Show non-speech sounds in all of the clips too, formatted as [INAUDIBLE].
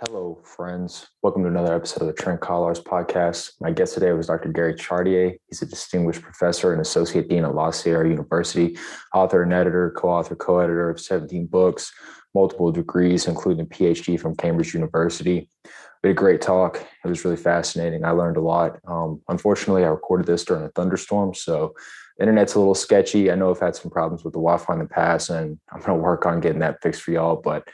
Hello, friends. Welcome to another episode of the Trent Kotlarz podcast. My guest today was Dr. Gary Chartier. He's a distinguished professor and associate dean at La Sierra University, author and editor, co-author, co-editor of 17 books, multiple degrees, including a PhD from Cambridge University. We had a great talk. It was really fascinating. I learned a lot. Um, unfortunately, I recorded this during a thunderstorm, so the internet's a little sketchy. I know I've had some problems with the Wi-Fi in the past, and I'm going to work on getting that fixed for y'all. But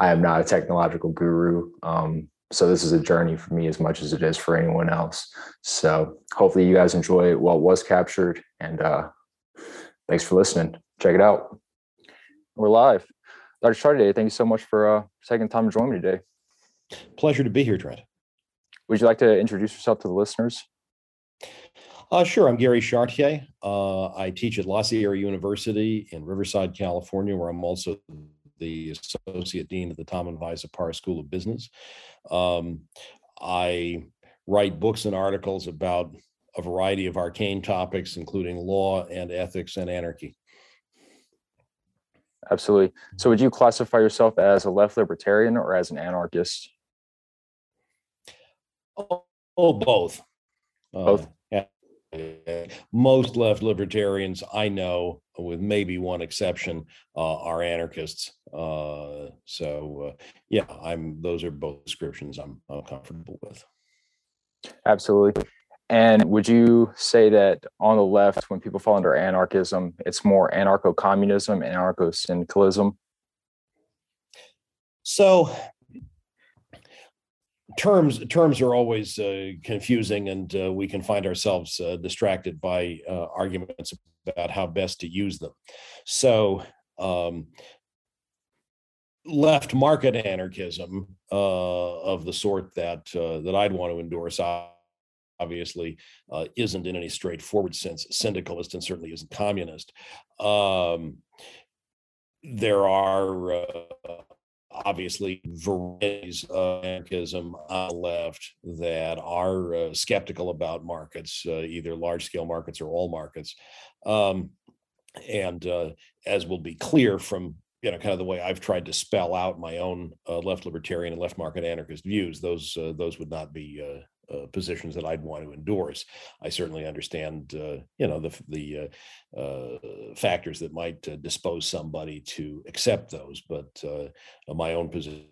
I am not a technological guru. Um, so this is a journey for me as much as it is for anyone else. So hopefully you guys enjoy what was captured and uh, thanks for listening. Check it out. We're live. Dr. Chartier, thank you so much for uh, taking time to join me today. Pleasure to be here, Trent. Would you like to introduce yourself to the listeners? Uh, sure. I'm Gary Chartier. Uh, I teach at La Sierra University in Riverside, California, where I'm also the associate dean at the Tom and Vi Zapara School of Business. Um, I write books and articles about a variety of arcane topics, including law and ethics and anarchy. Absolutely. So, would you classify yourself as a left libertarian or as an anarchist? Oh, oh both. Both. Uh, most left libertarians I know, with maybe one exception, uh, are anarchists. Uh, so uh, yeah, I'm. Those are both descriptions I'm, I'm comfortable with. Absolutely. And would you say that on the left, when people fall under anarchism, it's more anarcho-communism, anarcho-syndicalism? So terms terms are always uh, confusing, and uh, we can find ourselves uh, distracted by uh, arguments about how best to use them. So, um, left market anarchism uh, of the sort that uh, that I'd want to endorse. Obviously, isn't in any straightforward sense syndicalist, and certainly isn't communist. Um, there are obviously varieties of anarchism on the left that are uh, skeptical about markets, uh, either large scale markets or all markets. Um, and uh, as will be clear from you know kind of the way I've tried to spell out my own uh, left libertarian and left market anarchist views, those uh, those would not be uh, positions that I'd want to endorse. I certainly understand, uh, you know, the the uh, uh factors that might uh, dispose somebody to accept those, but my own position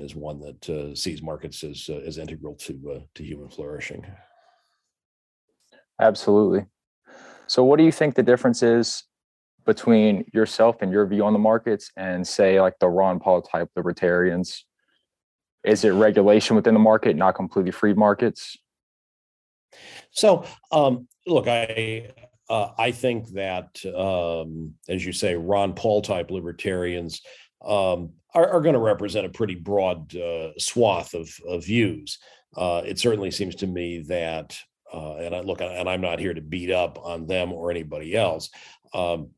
is one that sees markets as as integral to to human flourishing. Absolutely. So, what do you think the difference is between yourself and your view on the markets and say like the Ron Paul type libertarians is it regulation within the market, not completely free markets? So, um, look, I uh, I think that, um, as you say, Ron Paul type libertarians um, are, are going to represent a pretty broad uh, swath of, of views. Uh, it certainly seems to me that, uh, and I look, and I'm not here to beat up on them or anybody else. Um,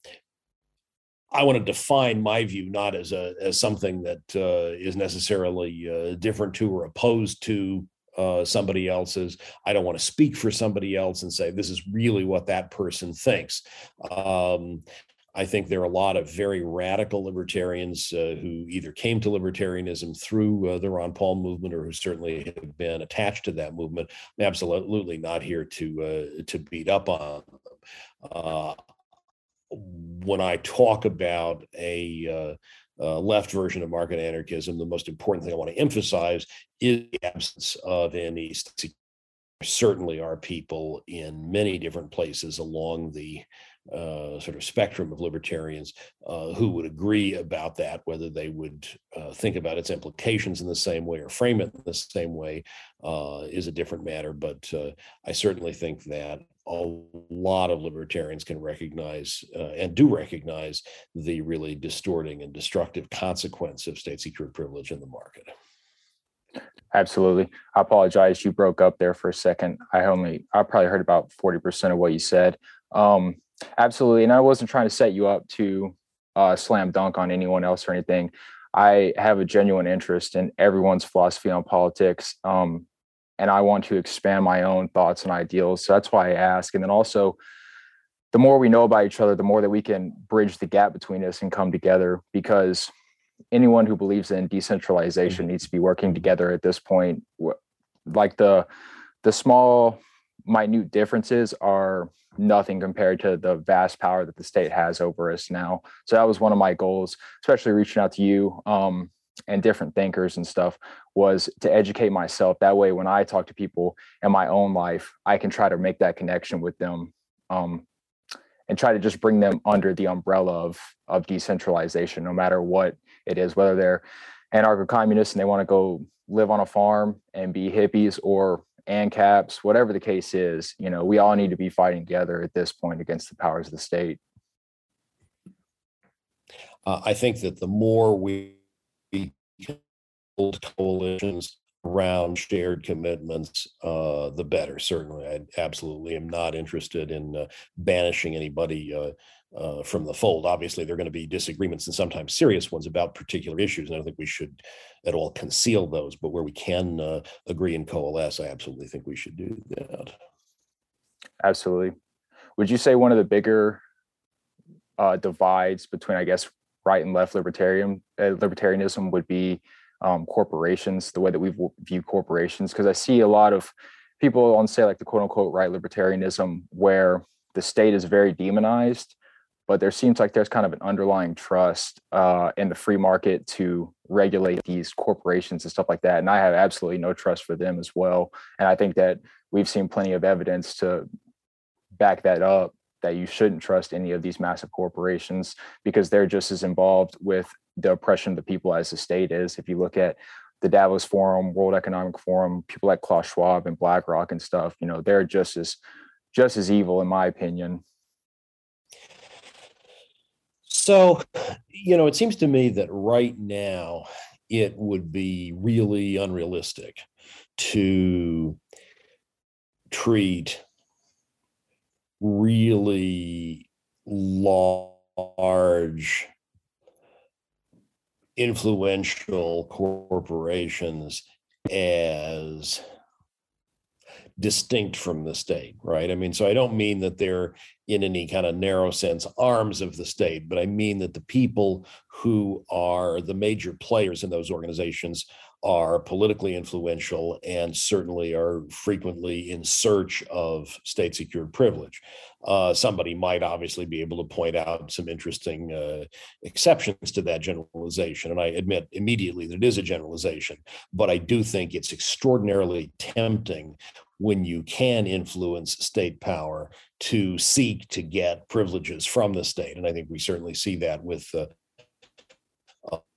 I want to define my view not as a as something that uh, is necessarily uh, different to or opposed to uh, somebody else's. I don't want to speak for somebody else and say this is really what that person thinks. Um, I think there are a lot of very radical libertarians uh, who either came to libertarianism through uh, the Ron Paul movement or who certainly have been attached to that movement. I'm absolutely not here to uh, to beat up on them. When I talk about a uh, uh, left version of market anarchism, the most important thing I want to emphasize is the absence of any. Certainly, are people in many different places along the uh, sort of spectrum of libertarians uh, who would agree about that, whether they would uh, think about its implications in the same way or frame it in the same way uh, is a different matter. But uh, I certainly think that a lot of libertarians can recognize uh, and do recognize the really distorting and destructive consequence of state secured privilege in the market. Absolutely. I apologize. You broke up there for a second. I only, I probably heard about 40% of what you said. Um, absolutely. And I wasn't trying to set you up to uh, slam dunk on anyone else or anything. I have a genuine interest in everyone's philosophy on politics. Um, and I want to expand my own thoughts and ideals. So that's why I ask. And then also, the more we know about each other, the more that we can bridge the gap between us and come together. Because anyone who believes in decentralization needs to be working together at this point. Like the the small, minute differences are nothing compared to the vast power that the state has over us now. So that was one of my goals, especially reaching out to you um, and different thinkers and stuff, was to educate myself. That way, when I talk to people in my own life, I can try to make that connection with them um, and try to just bring them under the umbrella of of decentralization, no matter what it is, whether they're anarcho-communists and they want to go live on a farm and be hippies or ANCAPs, whatever the case is, you know, we all need to be fighting together at this point against the powers of the state. Uh, I think that the more we coalitions around shared commitments, uh, the better. Certainly, I absolutely am not interested in uh, banishing anybody uh, uh, from the fold. Obviously, there are going to be disagreements and sometimes serious ones about particular issues, and I don't think we should at all conceal those. But where we can uh, agree and coalesce, I absolutely think we should do that. Absolutely. Would you say one of the bigger uh, divides between, I guess, right and left libertarian uh, libertarianism would be um, corporations, the way that we view corporations? Because I see a lot of people on say like the quote unquote right libertarianism where the state is very demonized but there seems like there's kind of an underlying trust uh, in the free market to regulate these corporations and stuff like that. And I have absolutely no trust for them as well. And I think that we've seen plenty of evidence to back that up that you shouldn't trust any of these massive corporations because they're just as involved with the oppression of the people as the state is. If you look at the Davos Forum, World Economic Forum, people like Klaus Schwab and BlackRock and stuff, you know, they're just as just as evil in my opinion so, you know, it seems to me that right now it would be really unrealistic to treat really large influential corporations as distinct from the state, right? I mean, so I don't mean that they're in any kind of narrow sense arms of the state, but I mean that the people who are the major players in those organizations are politically influential and certainly are frequently in search of state secured privilege. Uh, somebody might obviously be able to point out some interesting uh, exceptions to that generalization. And I admit immediately that it is a generalization, but I do think it's extraordinarily tempting when you can influence state power to seek to get privileges from the state. And I think we certainly see that with uh,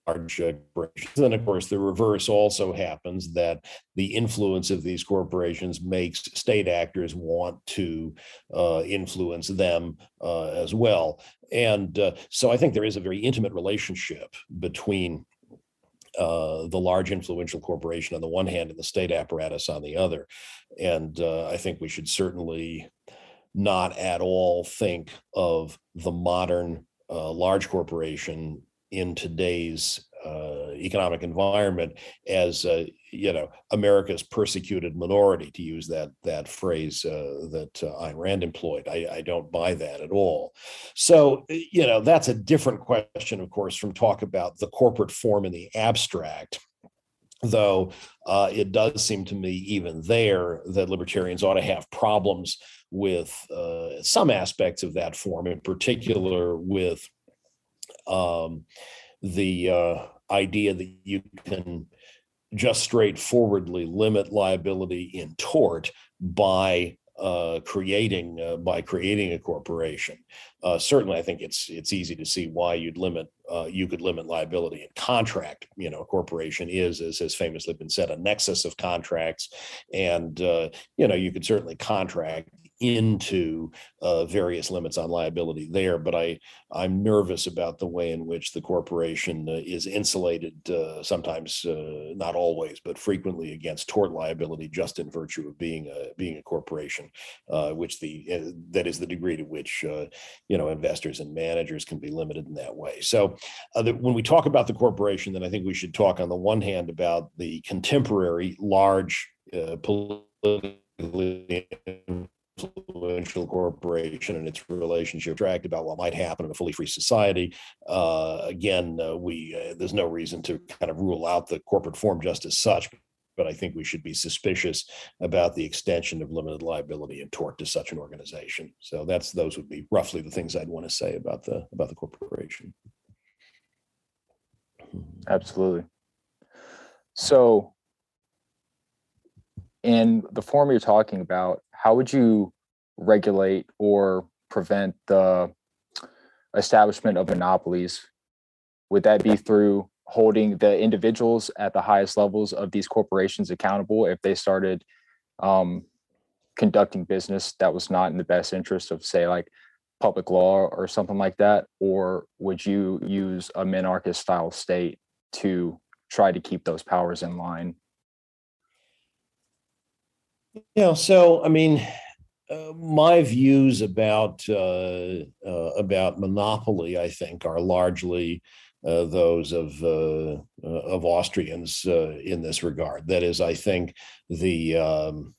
large corporations. Then, of course, the reverse also happens that the influence of these corporations makes state actors want to uh, influence them uh, as well. And uh, so I think there is a very intimate relationship between uh, the large influential corporation on the one hand and the state apparatus on the other. And uh, I think we should certainly not at all think of the modern uh, large corporation in today's uh, economic environment as uh, you know America's persecuted minority, to use that that phrase uh, that uh, Ayn Rand employed. I, I, don't buy that at all. So you know that's a different question, of course, from talk about the corporate form in the abstract. Though uh, it does seem to me, even there, that libertarians ought to have problems with uh, some aspects of that form, in particular with um, the uh, idea that you can just straightforwardly limit liability in tort by uh, creating uh, by creating a corporation. Uh, certainly, I think it's it's easy to see why you'd limit uh, you could limit liability in contract. You know, a corporation is, as has famously been said, a nexus of contracts, and uh, you know you could certainly contract into uh, various limits on liability there. But I I'm nervous about the way in which the corporation uh, is insulated, uh, sometimes uh, not always, but frequently against tort liability just in virtue of being a being a corporation, uh, which the uh, that is the degree to which you know investors and managers can be limited in that way. So when we talk about the corporation, then I think we should talk on the one hand about the contemporary large politically influential corporation and its relationship tracked about what might happen in a fully free society. Uh, again, uh, we uh, there's no reason to kind of rule out the corporate form just as such, but I think we should be suspicious about the extension of limited liability and tort to such an organization. So that's those would be roughly the things I'd want to say about the about the corporation. Absolutely. So, in the form you're talking about, how would you regulate or prevent the establishment of monopolies? Would that be through holding the individuals at the highest levels of these corporations accountable if they started um, conducting business that was not in the best interest of, say, like public law or something like that? Or would you use a minarchist style state to try to keep those powers in line? Yeah, so I mean, uh, my views about uh, uh, about monopoly, I think, are largely uh, those of uh, uh, of Austrians in this regard. That is, I think the um,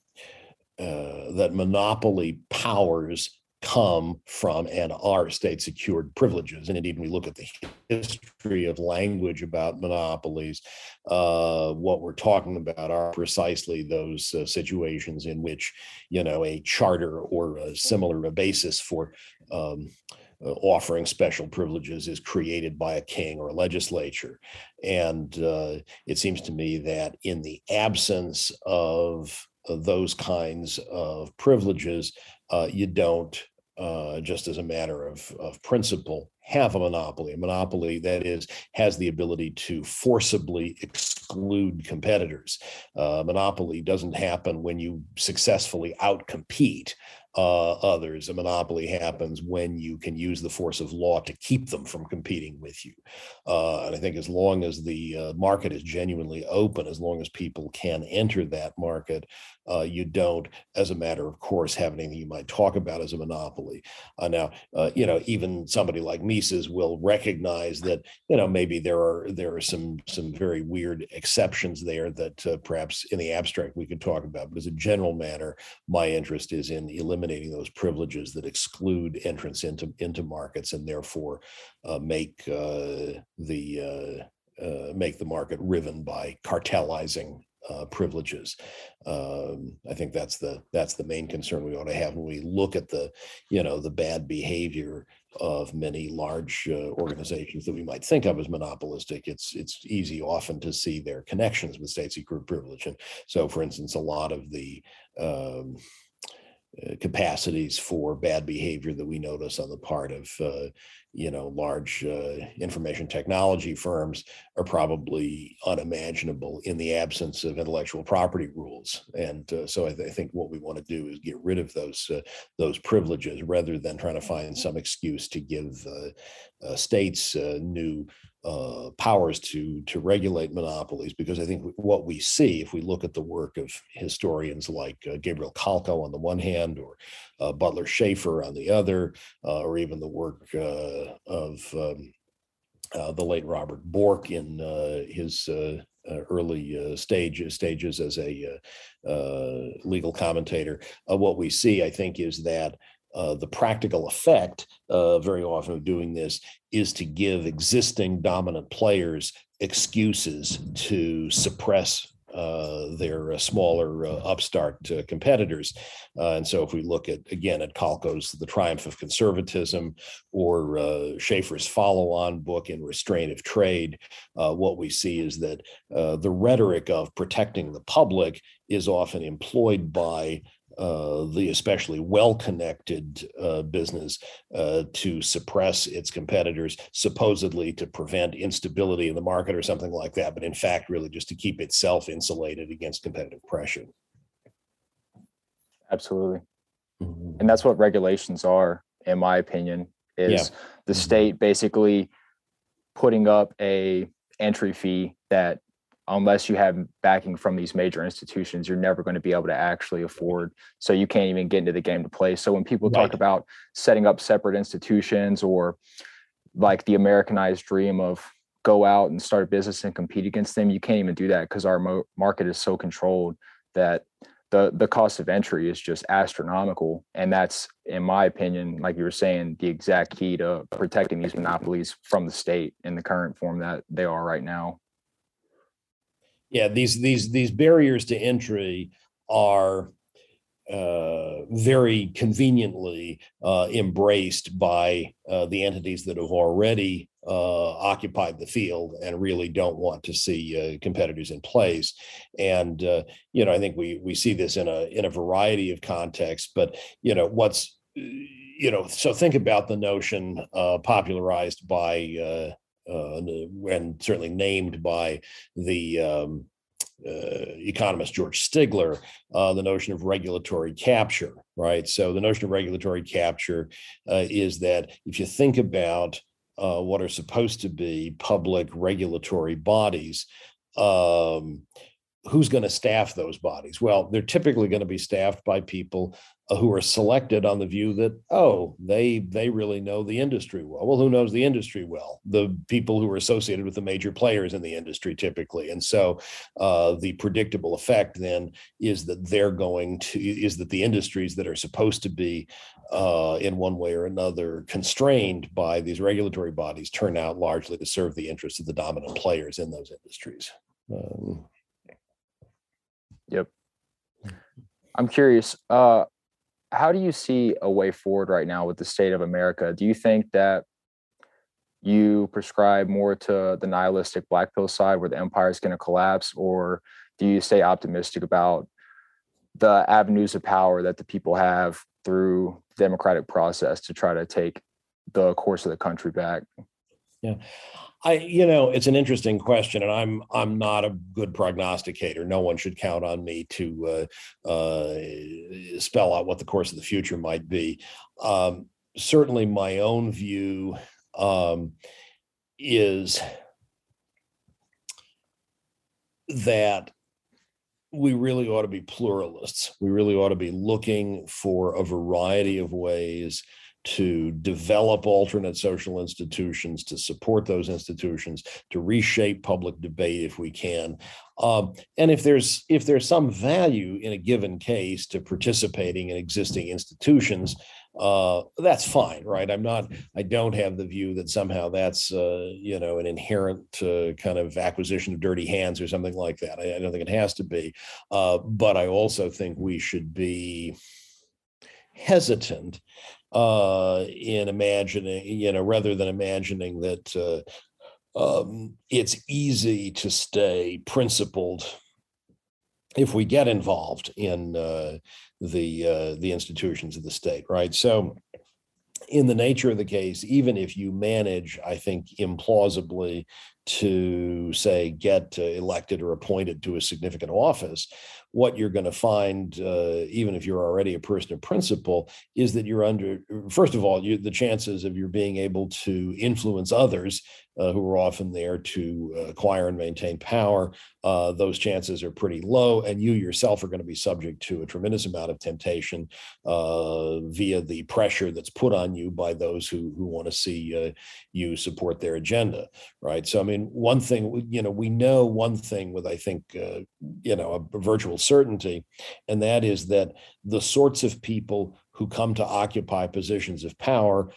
that monopoly powers come from and are state secured privileges. And indeed, when we look at the history of language about monopolies, uh, what we're talking about are precisely those uh, situations in which, you know, a charter or a similar basis for um, uh, offering special privileges is created by a king or a legislature. And uh, it seems to me that in the absence of, of those kinds of privileges, uh, you don't uh, just as a matter of, of principle, have a monopoly. A monopoly that is has the ability to forcibly exclude competitors. Uh, monopoly doesn't happen when you successfully outcompete uh, others. A monopoly happens when you can use the force of law to keep them from competing with you. Uh, and I think as long as the uh, market is genuinely open, as long as people can enter that market, uh, you don't, as a matter of course, have anything you might talk about as a monopoly. Uh, now, uh, you know, even somebody like Mises will recognize that, you know, maybe there are there are some some very weird exceptions there that perhaps in the abstract we could talk about. But as a general matter, my interest is in eliminating eliminating those privileges that exclude entrance into into markets and therefore uh, make uh, the uh, uh, make the market riven by cartelizing uh, privileges. Um, I think that's the that's the main concern we ought to have when we look at the you know the bad behavior of many large uh, organizations that we might think of as monopolistic. It's it's easy often to see their connections with state secured privilege, and so for instance, a lot of the um, capacities for bad behavior that we notice on the part of uh, you know large uh, information technology firms are probably unimaginable in the absence of intellectual property rules. And uh, so I, th- I, think what we want to do is get rid of those uh, those privileges rather than trying to find some excuse to give uh, states new uh, powers to to regulate monopolies because I think what we see if we look at the work of historians like uh, Gabriel Kolko on the one hand or uh, Butler Shaffer on the other uh, or even the work uh, of um, uh, the late Robert Bork in his early stage stages as a legal commentator what we see I think is that uh, the practical effect uh, very often of doing this is to give existing dominant players excuses to suppress uh, their uh, smaller uh, upstart uh, competitors. and so, if we look at again at Kolko's The Triumph of Conservatism or Shaffer's follow on book in Restraint of Trade, what we see is that the rhetoric of protecting the public is often employed by uh, the especially well-connected uh, business uh, to suppress its competitors, supposedly to prevent instability in the market or something like that, but in fact, really just to keep itself insulated against competitive pressure. Absolutely, mm-hmm. and that's what regulations are, in my opinion. Is yeah. the mm-hmm. state basically putting up a entry fee that unless you have backing from these major institutions, you're never going to be able to actually afford. So you can't even get into the game to play. So when people right. talk about setting up separate institutions or like the Americanized dream of go out and start a business and compete against them, you can't even do that because our mo- market is so controlled that the the cost of entry is just astronomical and that's in my opinion like you were saying the exact key to protecting these monopolies from the state in the current form that they are right now yeah these these these barriers to entry are uh, very conveniently uh, embraced by uh, the entities that have already uh, occupied the field and really don't want to see uh, competitors in place. And uh, you know, I think we we see this in a in a variety of contexts. But you know, what's you know, so think about the notion popularized by and certainly named by the um, uh, economist George Stigler, uh, the notion of regulatory capture, right? So the notion of regulatory capture uh, is that if you think about uh, what are supposed to be public regulatory bodies, um, who's going to staff those bodies? Well, they're typically going to be staffed by people uh, who are selected on the view that oh they they really know the industry well. Well who knows the industry well? The people who are associated with the major players in the industry typically. And so uh, the predictable effect then is that they're going to is that the industries that are supposed to be uh, in one way or another constrained by these regulatory bodies turn out largely to serve the interests of the dominant players in those industries. Um, i'm curious uh how do you see a way forward right now with the state of America? Do you think that you prescribe more to the nihilistic black pill side where the empire is going to collapse, or do you stay optimistic about the avenues of power that the people have through democratic process to try to take the course of the country back? Yeah. I, you know, it's an interesting question, and I'm I'm not a good prognosticator. No one should count on me to uh, uh, spell out what the course of the future might be. Um, certainly, my own view um, is that we really ought to be pluralists. We really ought to be looking for a variety of ways to develop alternate social institutions, to support those institutions, to reshape public debate if we can. Um, and if there's if there's some value in a given case to participating in existing institutions, uh, that's fine, right? I'm not. I don't have the view that somehow that's uh, you know an inherent uh, kind of acquisition of dirty hands or something like that. I, I don't think it has to be, uh, but I also think we should be hesitant uh, in imagining, you know, rather than imagining that uh, um, it's easy to stay principled if we get involved in uh, the uh, the institutions of the state, right? So, in the nature of the case, even if you manage, I think, implausibly to say get uh, elected or appointed to a significant office, what you're going to find, uh, even if you're already a person of principle, is that you're under, first of all, you, the chances of your being able to influence others uh, who are often there to acquire and maintain power, uh, those chances are pretty low. And you yourself are going to be subject to a tremendous amount of temptation uh, via the pressure that's put on you by those who, who want to see uh, you support their agenda, right? So, I mean, one thing, you know, we know one thing with, I think, uh, you know, a virtual certainty, and that is that the sorts of people who come to occupy positions of power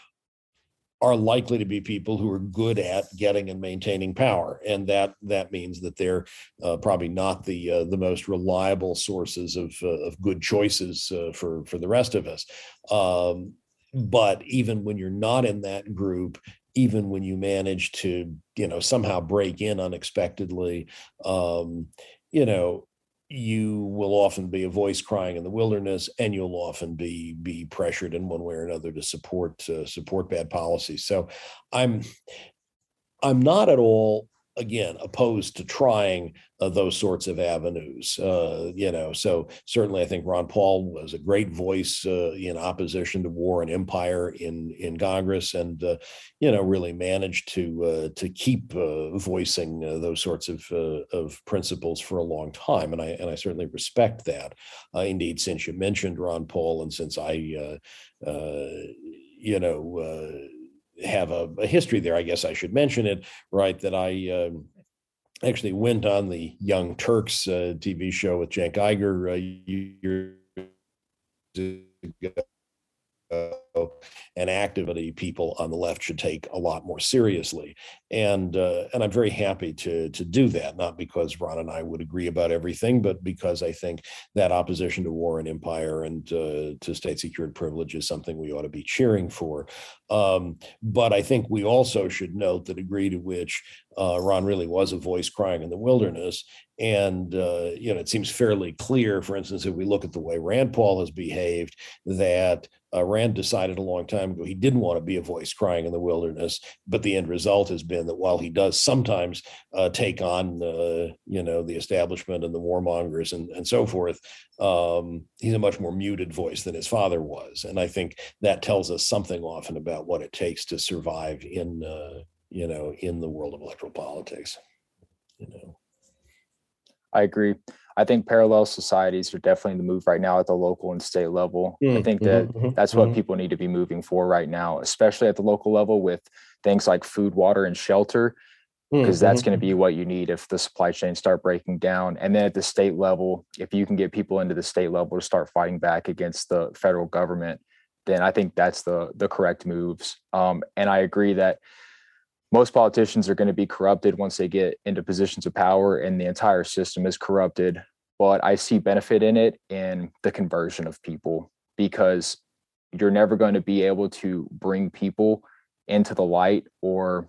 are likely to be people who are good at getting and maintaining power, and that that means that they're uh, probably not the uh, the most reliable sources of uh, of good choices uh, for for the rest of us. Um, but even when you're not in that group, even when you manage to you know somehow break in unexpectedly, um, you know you will often be a voice crying in the wilderness, and you'll often be be pressured in one way or another to support uh, support bad policies. So, I'm I'm not at all again opposed to trying uh, those sorts of avenues uh, you know so certainly i think ron paul was a great voice uh, in opposition to war and empire in in congress and uh, you know really managed to uh, to keep uh, voicing those sorts of of principles for a long time. And i and i certainly respect that. Indeed since you mentioned ron paul and since i you know have a, a, history there. I guess I should mention it, right? That I, uh, actually went on the Young Turks uh, TV show with Cenk Uygur uh, years ago an activity people on the left should take a lot more seriously. And uh, and I'm very happy to to do that, not because Ron and I would agree about everything, but because I think that opposition to war and empire and uh, to state secured privilege is something we ought to be cheering for. Um, but I think we also should note the degree to which uh, Ron really was a voice crying in the wilderness. And, uh, you know, it seems fairly clear, for instance, if we look at the way Rand Paul has behaved, that uh, Rand decided a long time ago he didn't want to be a voice crying in the wilderness. But the end result has been that while he does sometimes uh, take on, uh, you know, the establishment and the warmongers and, and so forth, um, he's a much more muted voice than his father was. And I think that tells us something often about what it takes to survive in uh, you know, in the world of electoral politics. You know. I agree. I think parallel societies are definitely the move right now at the local and state level. Mm, I think that mm-hmm, that's what mm-hmm. people need to be moving for right now, especially at the local level with things like food, water, and shelter, because mm, that's going to mm-hmm. be what you need if the supply chains start breaking down. And then at the state level, if you can get people into the state level to start fighting back against the federal government, then I think that's the the correct moves. Um, and I agree that most politicians are going to be corrupted once they get into positions of power and the entire system is corrupted but i see benefit in it in the conversion of people because you're never going to be able to bring people into the light or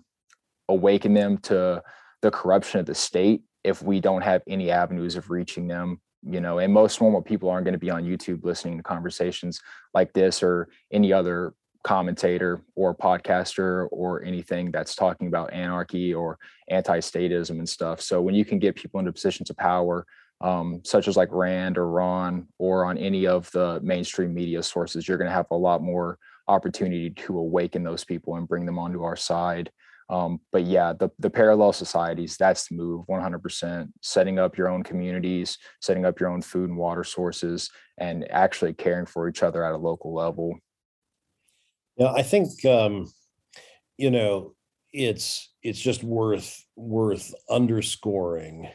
awaken them to the corruption of the state if we don't have any avenues of reaching them you know and most normal people aren't going to be on youtube listening to conversations like this or any other commentator or podcaster or anything that's talking about anarchy or anti-statism and stuff. So when you can get people into positions of power, um, such as like Rand or Ron or on any of the mainstream media sources, you're going to have a lot more opportunity to awaken those people and bring them onto our side. Um, but yeah, the, the parallel societies, that's the move 100%. Setting up your own communities, setting up your own food and water sources, and actually caring for each other at a local level yeah, I think um, you know it's it's just worth worth underscoring.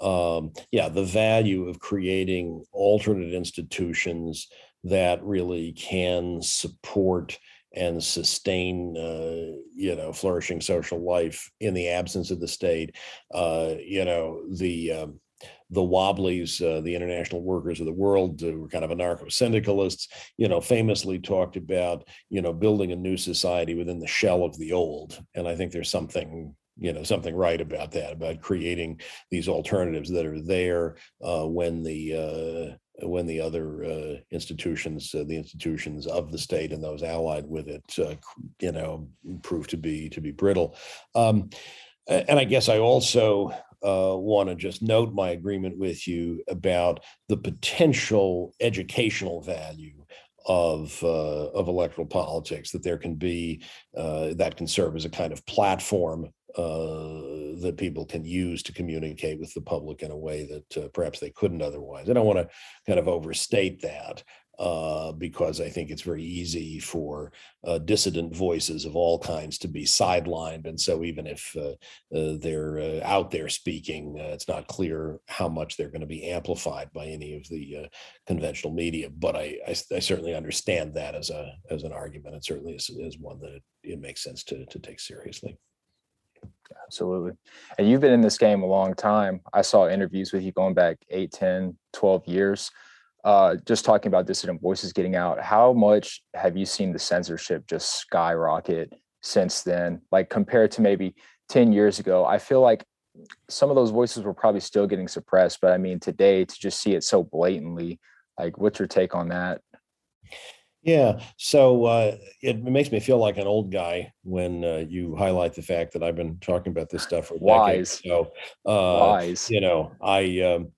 Um, yeah, the value of creating alternate institutions that really can support and sustain uh, you know flourishing social life in the absence of the state uh, you know the um, the Wobblies, uh, the International Workers of the World, who were kind of anarcho-syndicalists, you know, famously talked about, you know, building a new society within the shell of the old. And I think there's something you know something right about that about creating these alternatives that are there uh, when the uh, when the other uh, institutions uh, the institutions of the state and those allied with it uh, you know prove to be to be brittle um, and i guess i also uh, want to just note my agreement with you about the potential educational value of uh, of electoral politics that there can be uh, that can serve as a kind of platform uh, that people can use to communicate with the public in a way that uh, perhaps they couldn't otherwise. I don't want to kind of overstate that, uh, because I think it's very easy for uh, dissident voices of all kinds to be sidelined. And so, even if uh, uh they're uh, out there speaking, it's not clear how much they're going to be amplified by any of the conventional media. But I, I, I, certainly understand that as a as an argument. It certainly is, is one that it, it makes sense to to take seriously. Absolutely. And you've been in this game a long time. I saw interviews with you going back 8, 10, 12 years uh, just talking about dissident voices getting out, how much have you seen the censorship just skyrocket since then? Like compared to maybe 10 years ago, I feel like some of those voices were probably still getting suppressed, but I mean, today to just see it so blatantly, like, what's your take on that? Yeah. So uh, it makes me feel like an old guy when uh, you highlight the fact that I've been talking about this stuff for Wise. decades. So, uh, Wise. You know, I, um,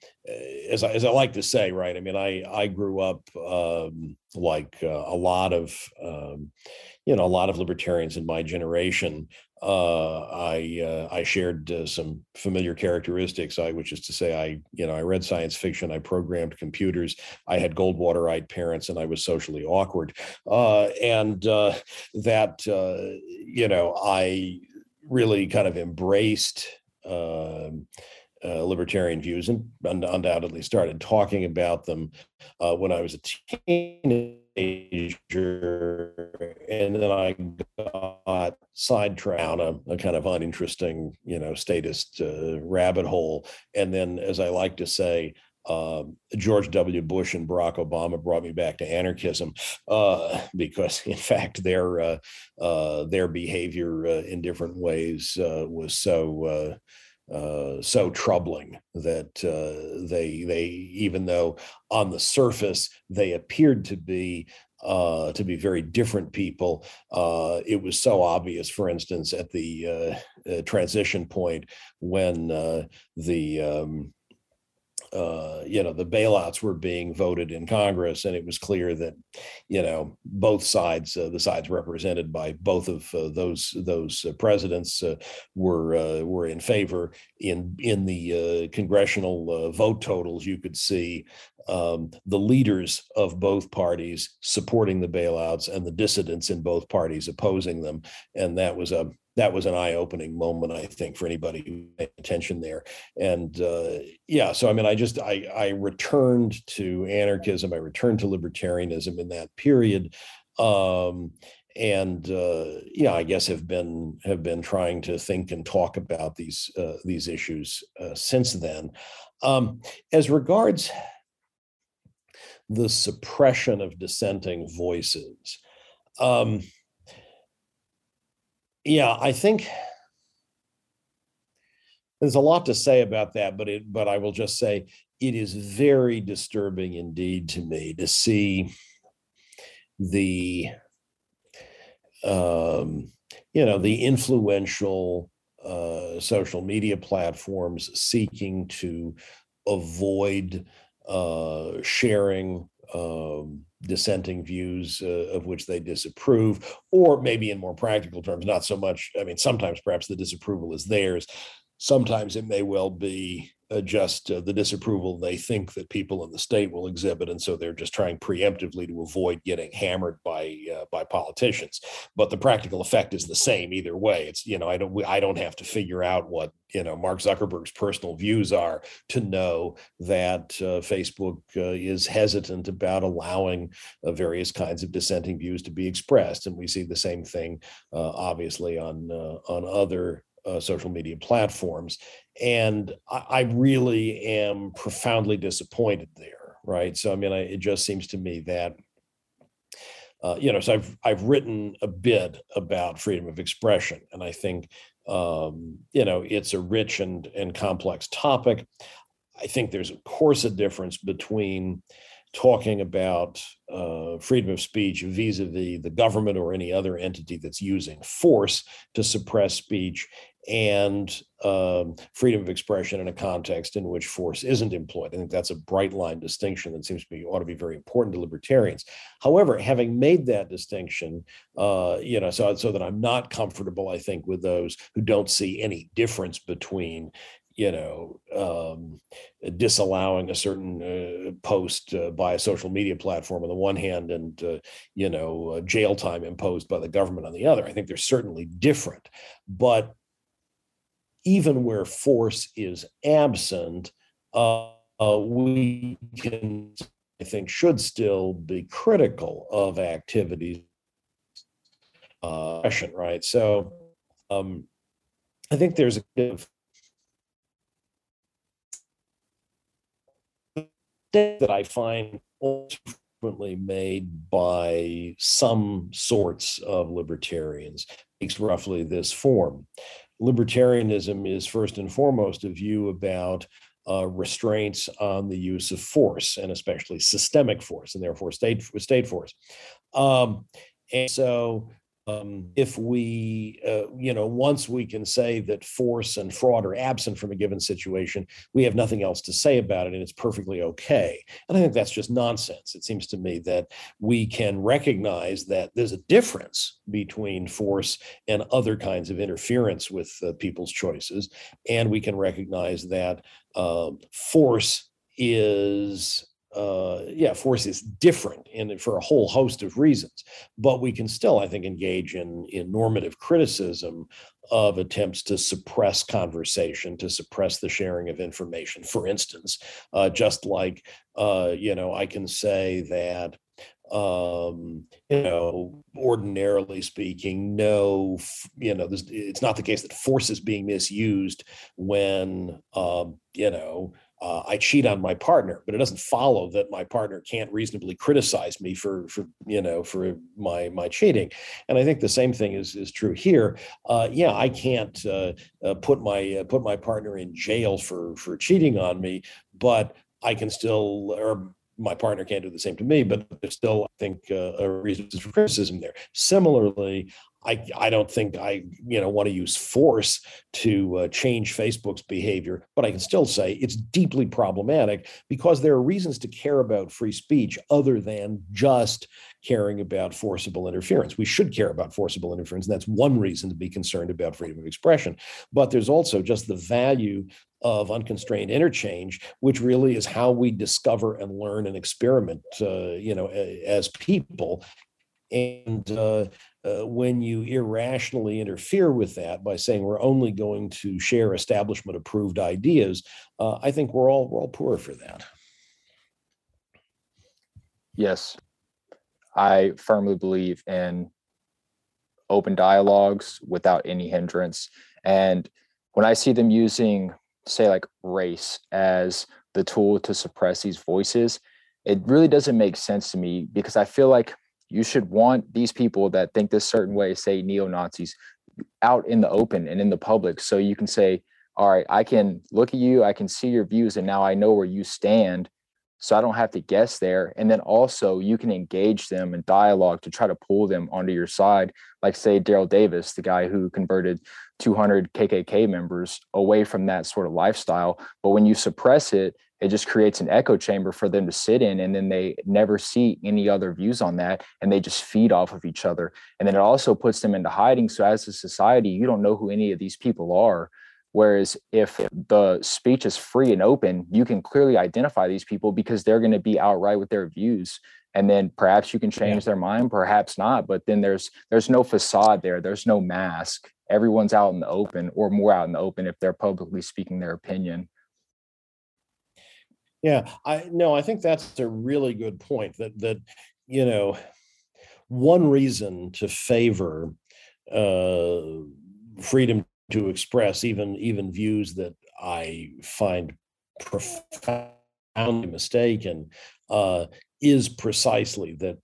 as I, as I like to say, right. I mean, I, I grew up um, like uh, a lot of, um, you know, a lot of libertarians in my generation uh, I uh, I shared uh, some familiar characteristics. I, which is to say, I you know I read science fiction, I programmed computers, I had Goldwater-ite parents, and I was socially awkward. Uh, and uh, that uh, you know I really kind of embraced um, libertarian views and undoubtedly started talking about them when I was a teenager. And then I got sidetracked a, a kind of uninteresting, you know, statist uh, rabbit hole. And then, as I like to say, uh, George W. Bush and Barack Obama brought me back to anarchism uh, [LAUGHS] because, in fact, their uh, uh their behavior uh, in different ways was so so troubling that they they even though on the surface they appeared to be uh, to be very different people. Uh, it was so obvious, for instance, at the uh, transition point when the um, uh, you know the bailouts were being voted in Congress, and it was clear that you know both sides, uh, the sides represented by both of uh, those those uh, presidents, uh, were uh, were in favor. In in the congressional vote totals, you could see um, the leaders of both parties supporting the bailouts and the dissidents in both parties opposing them, and that was a that was an eye-opening moment, I think, for anybody who paid attention there. And uh, yeah, so I mean, I just I I returned to anarchism, I returned to libertarianism in that period. Um, and uh, yeah, I guess have been have been trying to think and talk about these uh, these issues uh, since then. Um, as regards the suppression of dissenting voices, um, yeah, I think there's a lot to say about that, but it but I will just say it is very disturbing indeed to me to see the um, you know the influential uh, social media platforms seeking to avoid uh, sharing um, dissenting views uh, of which they disapprove, or maybe in more practical terms, not so much. I mean, sometimes perhaps the disapproval is theirs. Sometimes it may well be uh, just uh, the disapproval they think that people in the state will exhibit, and so they're just trying preemptively to avoid getting hammered by uh, by politicians. But the practical effect is the same either way. It's you know I don't I don't have to figure out what you know Mark Zuckerberg's personal views are to know that uh, Facebook uh, is hesitant about allowing uh, various kinds of dissenting views to be expressed, and we see the same thing obviously on on other uh, social media platforms. And I, I, really am profoundly disappointed there, right? So, I mean, I, it just seems to me that. Uh, you know, so I've I've written a bit about freedom of expression, and I think um, you know it's a rich and and complex topic. I think there's of course a difference between talking about uh, freedom of speech vis-a-vis the government or any other entity that's using force to suppress speech and um, freedom of expression in a context in which force isn't employed. I think that's a bright line distinction that seems to be ought to be very important to libertarians. However, having made that distinction, uh, you know, so so that I'm not comfortable, I think, with those who don't see any difference between you know, um, disallowing a certain uh, post uh, by a social media platform on the one hand and, uh, you know, jail time imposed by the government on the other. I think they're certainly different. But even where force is absent, uh, uh, we can, I think, should still be critical of activities. right. So um, I think there's a bit of that I find ultimately made by some sorts of libertarians takes roughly this form. Libertarianism is first and foremost a view about uh, restraints on the use of force and especially systemic force and therefore state state force. Um, and so um, if we, uh, you know, once we can say that force and fraud are absent from a given situation, we have nothing else to say about it and it's perfectly okay. And I think that's just nonsense. It seems to me that we can recognize that there's a difference between force and other kinds of interference with uh, people's choices. And we can recognize that uh, force is uh, yeah, force is different and for a whole host of reasons. But we can still, I think, engage in in normative criticism of attempts to suppress conversation, to suppress the sharing of information. For instance, uh, just like uh, you know, I can say that um, you know, ordinarily speaking, no, you know, it's not the case that force is being misused when, um, you know, uh, I cheat on my partner, but it doesn't follow that my partner can't reasonably criticize me for, for you know, for my my cheating. And I think the same thing is is true here. Uh, yeah, I can't uh, uh put my uh, put my partner in jail for for cheating on me, but I can still, or my partner can't do the same to me, but there's still, I think, uh, a reason for criticism there. Similarly, I, I don't think I you know want to use force to uh, change Facebook's behavior, but I can still say it's deeply problematic because there are reasons to care about free speech other than just caring about forcible interference. We should care about forcible interference, and that's one reason to be concerned about freedom of expression. But there's also just the value of unconstrained interchange, which really is how we discover and learn and experiment, uh, you know, as people. And uh, uh, when you irrationally interfere with that by saying we're only going to share establishment approved ideas, uh, I think we're all we're all poor for that. Yes, I firmly believe in open dialogues without any hindrance. And when I see them using say like race as the tool to suppress these voices, it really doesn't make sense to me because I feel like you should want these people that think this certain way, say neo Nazis, out in the open and in the public. So you can say, all right, I can look at you, I can see your views, and now I know where you stand. So I don't have to guess there. And then also you can engage them in dialogue to try to pull them onto your side. Like say Daryl Davis, the guy who converted 200 KKK members away from that sort of lifestyle. But when you suppress it, it just creates an echo chamber for them to sit in. And then they never see any other views on that. And they just feed off of each other. And then it also puts them into hiding. So as a society, you don't know who any of these people are. Whereas if the speech is free and open, you can clearly identify these people because they're going to be outright with their views and then perhaps you can change yeah. their mind perhaps not but then there's there's no facade there there's no mask everyone's out in the open or more out in the open if they're publicly speaking their opinion yeah i no i think that's a really good point that that you know one reason to favor uh, freedom to express even even views that i find profoundly mistaken uh, is precisely that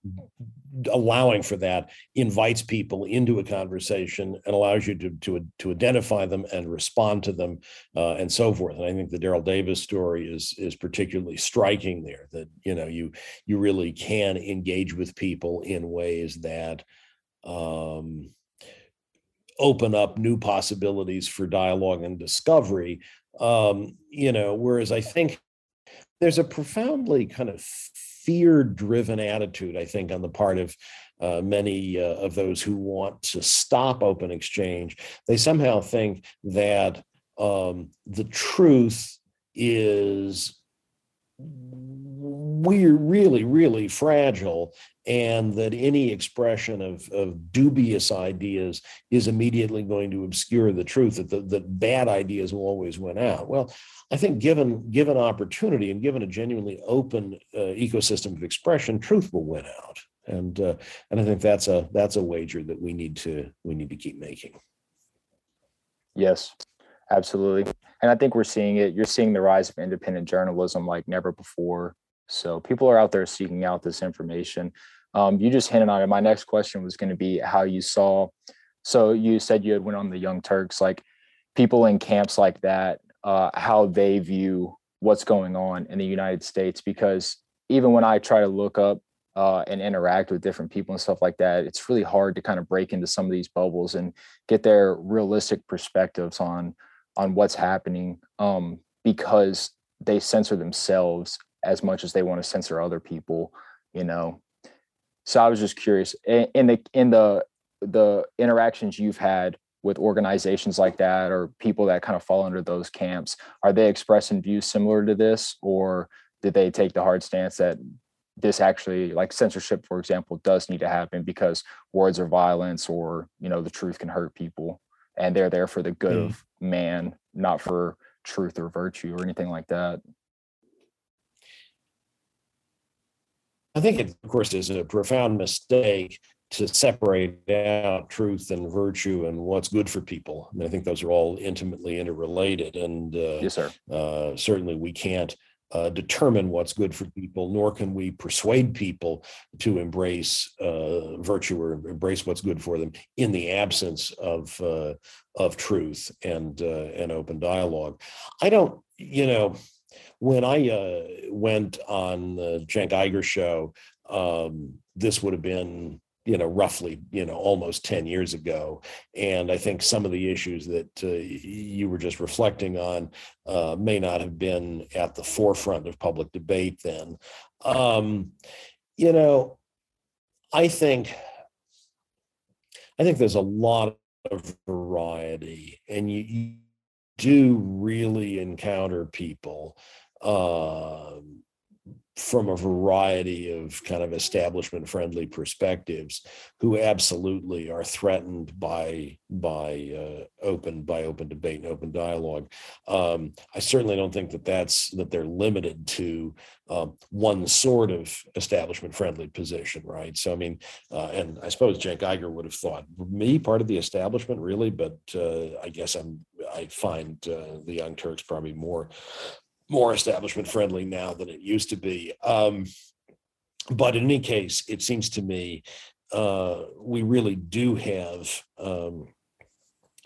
allowing for that invites people into a conversation and allows you to to, to identify them and respond to them uh, and so forth. And i think the daryl davis story is is particularly striking there that you know you you really can engage with people in ways that um, open up new possibilities for dialogue and discovery. Um, you know whereas i think there's a profoundly kind of fear driven attitude, I think, on the part of uh, many uh, of those who want to stop open exchange. They somehow think that um, the truth is we're really, really fragile, and that any expression of, of dubious ideas is immediately going to obscure the truth, that, the, that bad ideas will always win out. Well, I think given given opportunity and given a genuinely open uh, ecosystem of expression, truth will win out. And uh, and I think that's a that's a wager that we need to we need to keep making. Yes, absolutely. And I think we're seeing it. You're seeing the rise of independent journalism like never before. So people are out there seeking out this information. Um, you just hinted on it. My next question was going to be how you saw. So you said you had went on the Young Turks, like people in camps like that uh, how they view what's going on in the United States. Because even when I try to look up uh, and interact with different people and stuff like that, it's really hard to kind of break into some of these bubbles and get their realistic perspectives on on what's happening um, because they censor themselves as much as they want to censor other people. You know, so I was just curious in the in the the interactions you've had with organizations like that or people that kind of fall under those camps are they expressing views similar to this or did they take the hard stance that this actually like censorship for example does need to happen because words are violence or you know the truth can hurt people and they're there for the good mm. of man not for truth or virtue or anything like that i think it of course is a profound mistake to separate out truth and virtue and what's good for people. I, mean, I think those are all intimately interrelated, and uh, yes, sir. Uh, certainly, we can't uh, determine what's good for people, nor can we persuade people to embrace uh, virtue or embrace what's good for them in the absence of uh, of truth and uh, and open dialogue. I don't, you know, when I uh, went on the Cenk Uygur show, um, this would have been you know, roughly, you know, almost 10 years ago. And I think some of the issues that uh, you were just reflecting on uh, may not have been at the forefront of public debate then. Um, you know, I think, I think there's a lot of variety, and you, you do really encounter people um, from a variety of kind of establishment friendly perspectives who absolutely are threatened by by uh, open by open debate and open dialogue. Um, i certainly don't think that that's that they're limited to um, one sort of establishment friendly position right? So i mean uh, and i suppose Cenk Uygur would have thought me part of the establishment really? But uh, i guess i'm i find uh, the young turks probably more more establishment friendly now than it used to be. Um, but in any case, it seems to me uh, we really do have um,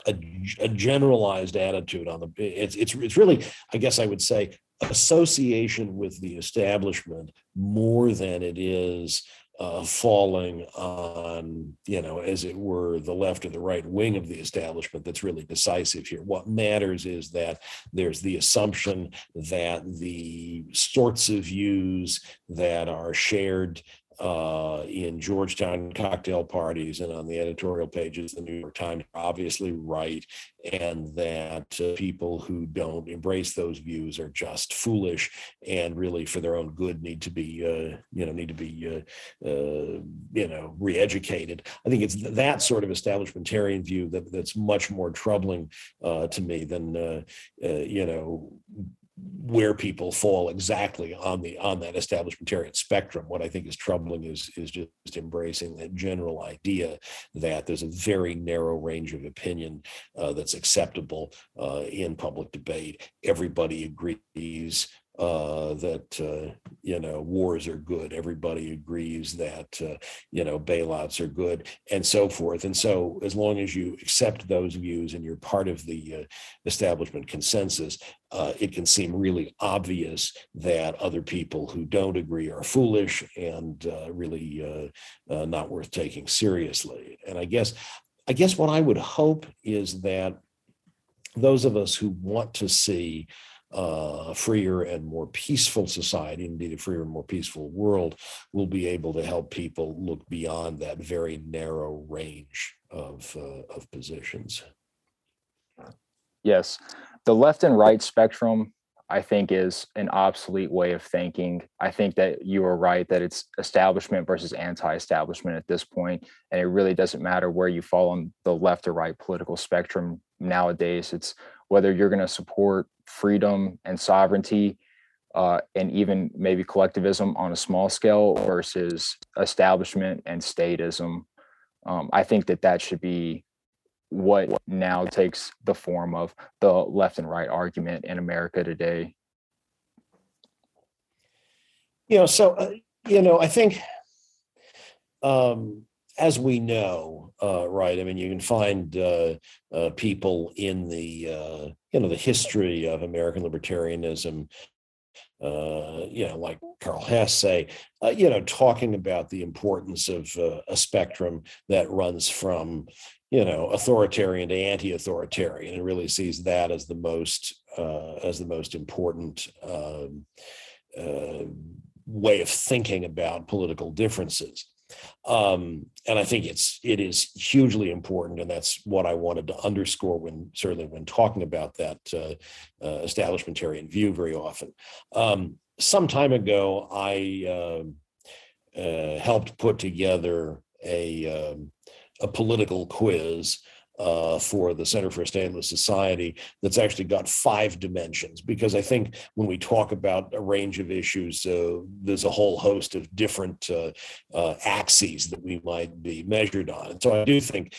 a, a, generalized attitude on the. It's it's it's really, I guess I would say, association with the establishment more than it is uh, falling on, you know, as it were, the left or the right wing of the establishment that's really decisive here. What matters is that there's the assumption that the sorts of views that are shared uh, in Georgetown cocktail parties and on the editorial pages, of the New York Times are obviously right, and that uh, people who don't embrace those views are just foolish and really, for their own good, need to be, uh, you know, need to be, uh, uh, you know, re-educated. I think it's that sort of establishmentarian view that that's much more troubling uh, to me than, you know where people fall exactly on the on that establishmentarian spectrum. What I think is troubling is is just embracing that general idea that there's a very narrow range of opinion uh, that's acceptable uh, in public debate. Everybody agrees uh, that uh, you know wars are good. Everybody agrees that uh, you know bailouts are good, and so forth. And so, as long as you accept those views and you're part of the uh, establishment consensus, uh, it can seem really obvious that other people who don't agree are foolish and uh, really not worth taking seriously. And I guess, I guess what I would hope is that those of us who want to see uh, a freer and more peaceful society, indeed a freer and more peaceful world, will be able to help people look beyond that very narrow range of, uh, of positions. Yes, the left and right spectrum, I think, is an obsolete way of thinking. I think that you are right that it's establishment versus anti establishment at this point, And it really doesn't matter where you fall on the left or right political spectrum nowadays. It's whether you're going to support freedom and sovereignty uh, and even maybe collectivism on a small scale versus establishment and statism. Um, I think that that should be what now takes the form of the left and right argument in America today. You know, so, uh, you know, I think um, as we know, uh, right? I mean, you can find uh, uh, people in the uh, you know the history of American libertarianism, uh, you know, like Karl Hess, say, uh, you know, talking about the importance of a spectrum that runs from you know authoritarian to anti-authoritarian, and really sees that as the most as the most important. Um, way of thinking about political differences Um, and I think it's it is hugely important, and that's what I wanted to underscore when certainly when talking about that uh, uh, establishmentarian view very often. Um, some time ago, I uh, uh helped put together a um, a political quiz uh, for the Center for a Stateless Society that's actually got five dimensions. Because I think when we talk about a range of issues, uh, there's a whole host of different uh, uh axes that we might be measured on. And so I do think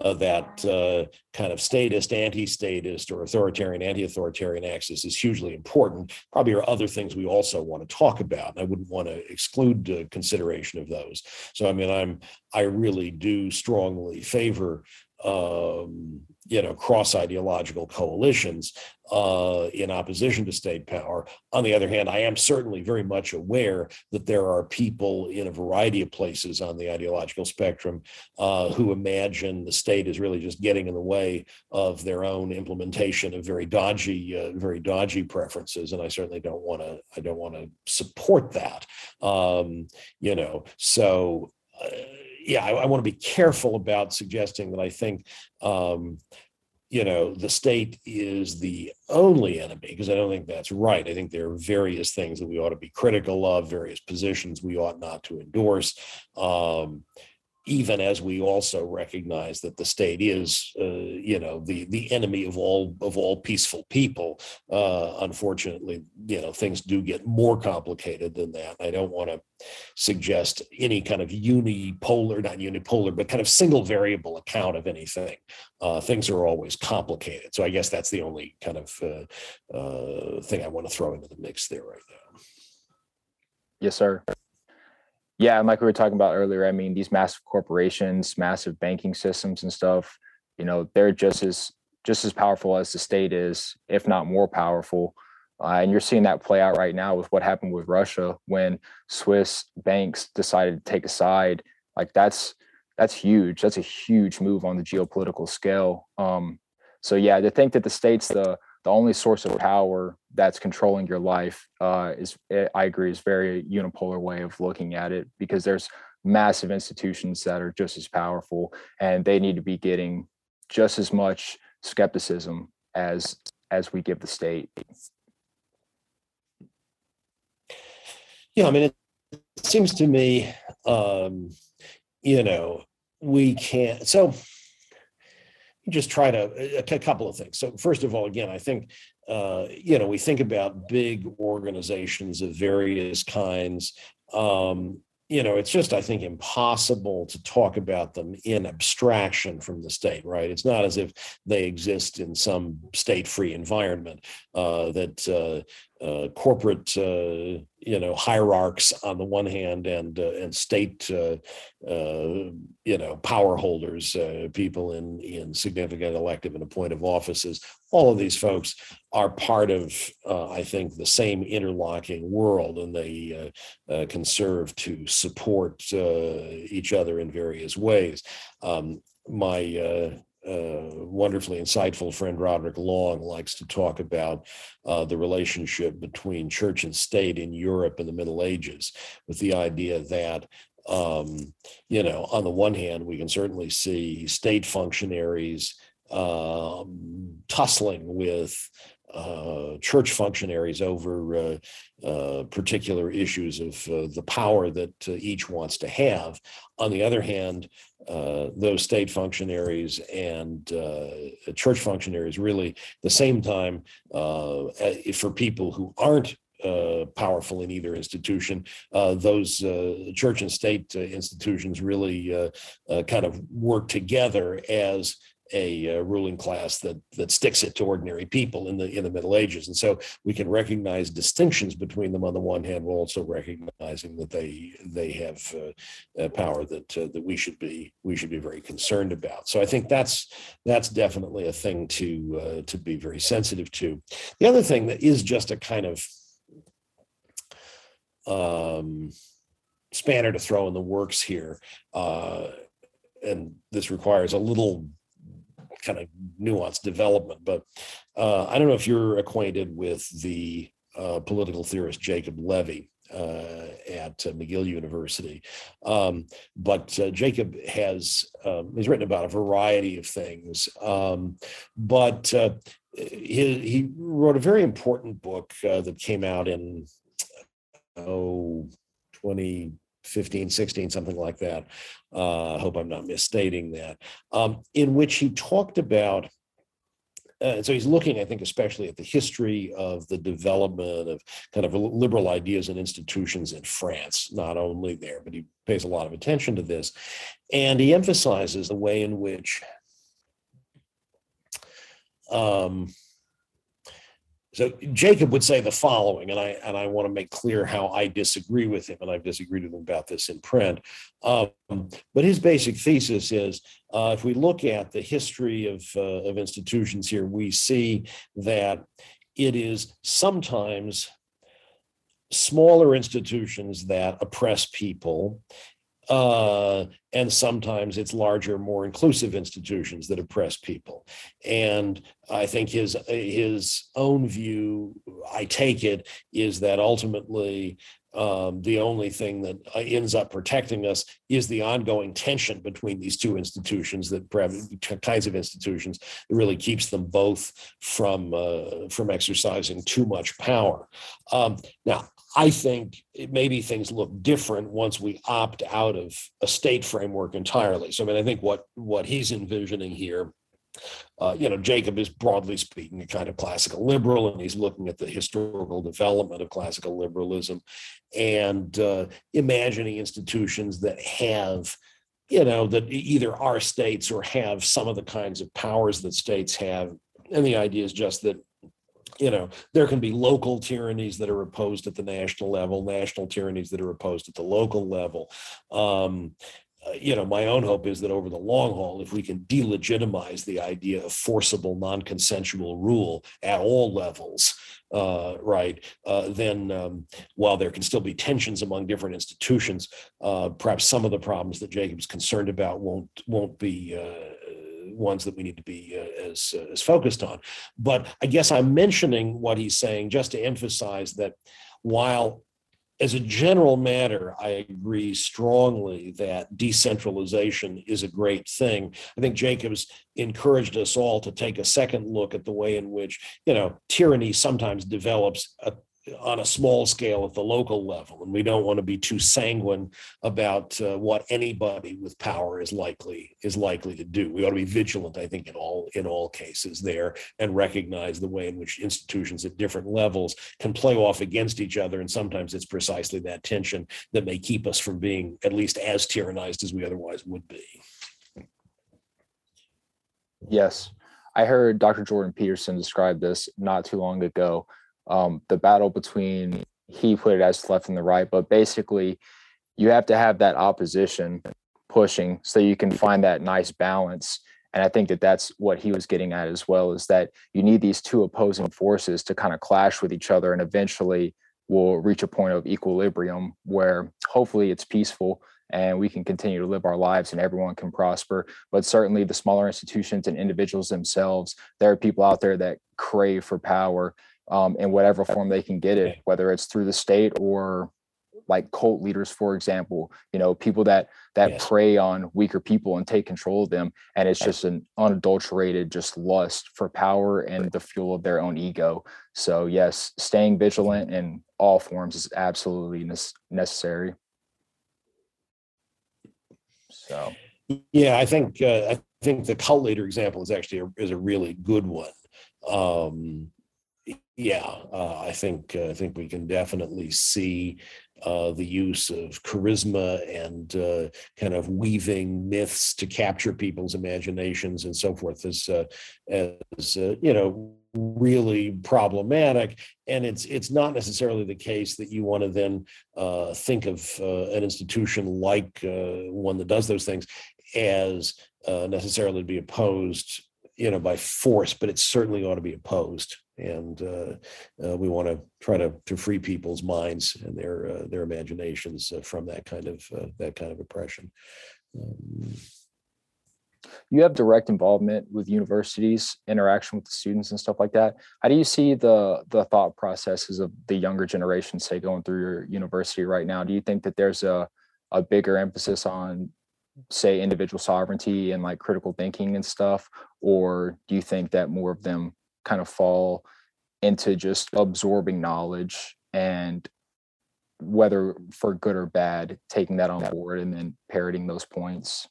uh, that uh, kind of statist, anti-statist, or authoritarian, anti-authoritarian axis is hugely important. Probably are other things we also want to talk about. I wouldn't want to exclude uh, consideration of those. So I mean, I'm I really do strongly favor um, you know, cross ideological coalitions uh, in opposition to state power. On the other hand, I am certainly very much aware that there are people in a variety of places on the ideological spectrum uh, who imagine the state is really just getting in the way of their own implementation of very dodgy, uh, very dodgy preferences, and I certainly don't want to. I don't want to support that. Um, you know, so uh, yeah, I, I want to be careful about suggesting that I think, um, you know, the state is the only enemy because I don't think that's right. I think there are various things that we ought to be critical of, various positions we ought not to endorse. Um, even as we also recognize that the state is, uh, you know, the the enemy of all of all peaceful people. Uh, unfortunately, you know, things do get more complicated than that. I don't want to suggest any kind of unipolar, not unipolar, but kind of single variable account of anything. Uh, things are always complicated. So I guess that's the only kind of uh, uh, thing I want to throw into the mix there right now. Yes, sir. Yeah, and like we were talking about earlier, I mean, these massive corporations, massive banking systems and stuff, you know, they're just as just as powerful as the state is, if not more powerful. Uh, and you're seeing that play out right now with what happened with Russia when Swiss banks decided to take a side. Like that's that's huge. That's a huge move on the geopolitical scale. Um, so yeah, to think that the state's the the only source of power that's controlling your life uh, is eh, i agree is very unipolar way of looking at it because there's massive institutions that are just as powerful and they need to be getting just as much skepticism as as we give the state. Yeah i mean it seems to me um you know we can't so just try to a, couple of things. So first of all, again, I think uh, you know we think about big organizations of various kinds. Um, you know, it's just I think impossible to talk about them in abstraction from the state. Right? It's not as if they exist in some state-free environment uh, that uh, corporate uh, you know hierarchs on the one hand and uh, and state uh, uh, you know power holders uh, people in in significant elective and appointive offices. All of these folks are part of i think the same interlocking world and they can serve to support each other in various ways. Um, my uh, wonderfully insightful friend Roderick Long likes to talk about uh, the relationship between church and state in Europe in the Middle Ages, with the idea that, um, you know, on the one hand, we can certainly see state functionaries um, tussling with uh, church functionaries over uh, uh, particular issues of uh, the power that uh, each wants to have. On the other hand, those state functionaries and church functionaries really, at the same time, for people who aren't uh, powerful in either institution. Uh, those uh, church and state institutions really kind of work together as a uh, ruling class that that sticks it to ordinary people in the in the Middle Ages, and so we can recognize distinctions between them on the one hand, while also recognizing that they they have uh, power that uh, that we should be we should be very concerned about. So I think that's that's definitely a thing to uh, to be very sensitive to. The other thing that is just a kind of um, spanner to throw in the works here, uh, and this requires a little kind of nuanced development. But uh, I don't know if you're acquainted with the uh, political theorist Jacob Levy uh, at McGill University. Um, but uh, Jacob has um, he's written about a variety of things, um, but uh, he, he, wrote a very important book uh, that came out in oh 2015 16 something like that uh, i hope i'm not misstating that um, in which he talked about uh, so he's looking, I think, especially at the history of the development of kind of liberal ideas and institutions in France, not only there, but he pays a lot of attention to this. And he emphasizes the way in which um, so Jacob would say the following, and I and I want to make clear how I disagree with him, and I've disagreed with him about this in print. Um, but his basic thesis is, uh, if we look at the history of uh, of institutions here, we see that it is sometimes smaller institutions that oppress people uh, and sometimes it's larger, more inclusive institutions that oppress people. And I think his his own view, I take it, is that ultimately um, the only thing that uh, ends up protecting us is the ongoing tension between these two institutions that kinds of institutions that really keeps them both from uh, from exercising too much power. Um, now, I think maybe things look different once we opt out of a state framework entirely. So, I mean, I think what what he's envisioning here, uh, you know, Jacob is broadly speaking a kind of classical liberal, and he's looking at the historical development of classical liberalism and uh, imagining institutions that have you know that either are states or have some of the kinds of powers that states have and the idea is just that you know, there can be local tyrannies that are opposed at the national level, national tyrannies that are opposed at the local level. Um, uh, you know, my own hope is that over the long haul, if we can delegitimize the idea of forcible, non-consensual rule at all levels, uh, right, uh, then um, while there can still be tensions among different institutions, uh, perhaps some of the problems that Jacob's concerned about won't won't be uh, ones that we need to be uh, as uh, as focused on. But I guess I'm mentioning what he's saying just to emphasize that while as a general matter, I agree strongly that decentralization is a great thing. I think Jacobs encouraged us all to take a second look at the way in which, you know, tyranny sometimes develops a, on a small scale at the local level, and we don't want to be too sanguine about uh, what anybody with power is likely is likely to do. We ought to be vigilant, I think, in all in all cases there, and recognize the way in which institutions at different levels can play off against each other, and sometimes it's precisely that tension that may keep us from being at least as tyrannized as we otherwise would be. Yes, I heard Dr. Jordan Peterson describe this not too long ago um, the battle between he put it as left and the right, but basically you have to have that opposition pushing so you can find that nice balance. And I think that that's what he was getting at as well is that you need these two opposing forces to kind of clash with each other and eventually we'll reach a point of equilibrium where hopefully it's peaceful and we can continue to live our lives and everyone can prosper. But certainly the smaller institutions and individuals themselves, there are people out there that crave for power um, in whatever form they can get it, whether it's through the state or like cult leaders, for example, you know, people that that prey on weaker people and take control of them. And it's just an unadulterated just lust for power and the fuel of their own ego. So yes, staying vigilant in all forms is absolutely necessary. So yeah, I think uh, I think the cult leader example is actually a, is a really good one. Um, yeah, uh, I think uh, I think we can definitely see uh, the use of charisma and uh, kind of weaving myths to capture people's imaginations and so forth as uh, as uh, you know really problematic. And it's it's not necessarily the case that you want to then think of an institution like one that does those things as necessarily to be opposed you know by force but it certainly ought to be opposed and uh, uh, we want to try to to free people's minds and their uh, their imaginations uh, from that kind of that kind of oppression. Um, You have direct involvement with universities, interaction with the students and stuff like that. How do you see the the thought processes of the younger generation, say, going through your university right now? Do you think that there's a a bigger emphasis on say individual sovereignty and like critical thinking and stuff or do you think that more of them kind of fall into just absorbing knowledge and whether for good or bad taking that on board and then parroting those points?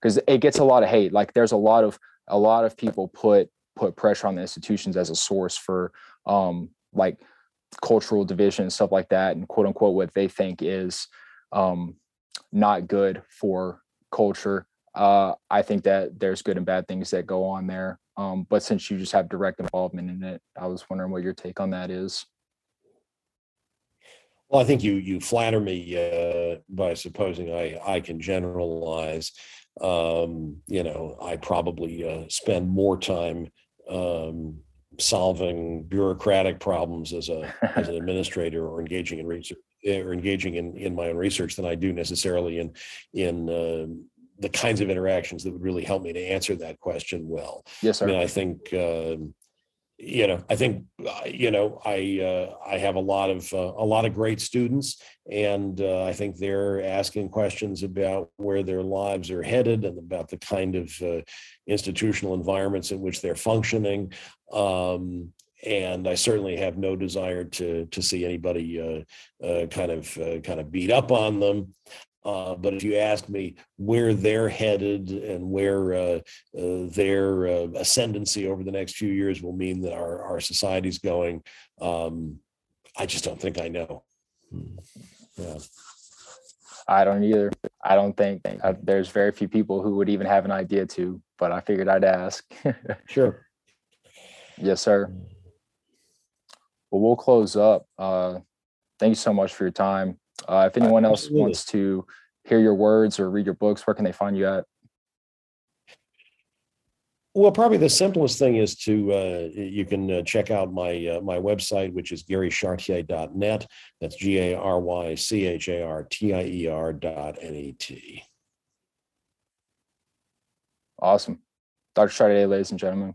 Because it gets a lot of hate. Like there's a lot of a lot of people put put pressure on the institutions as a source for um like cultural division and stuff like that and quote unquote what they think is um not good for culture. Uh, I think that there's good and bad things that go on there. Um, but since you just have direct involvement in it, I was wondering what your take on that is. Well, I think you you flatter me uh, by supposing I I can generalize. Um, you know, I probably uh, spend more time um, solving bureaucratic problems as a as an [LAUGHS] administrator or engaging in research or engaging in in my own research than I do necessarily in in uh, the kinds of interactions that would really help me to answer that question well. Yes, sir. I mean, I think uh, you know, I think uh, you know, I uh, I have a lot of uh, a lot of great students, and uh, I think they're asking questions about where their lives are headed and about the kind of uh, institutional environments in which they're functioning. Um, and I certainly have no desire to to see anybody uh, uh, kind of uh, kind of beat up on them. Uh, but if you ask me where they're headed and where uh, uh, their ascendancy over the next few years will mean that our our society's going, um, I just don't think I know. Hmm. Yeah. I don't either. I don't think there's very few people who would even have an idea to, but I figured I'd ask. [LAUGHS] sure. Yes, sir. Hmm. Well, we'll close up. Uh, thank you so much for your time. Uh, if anyone else Absolutely. wants to hear your words or read your books, where can they find you at? Well, probably the simplest thing is to uh, you can uh, check out my uh, my website, which is garychartier.net. That's G A R Y C H A R T I E R dot N E T. Awesome. Dr. Chartier, ladies and gentlemen.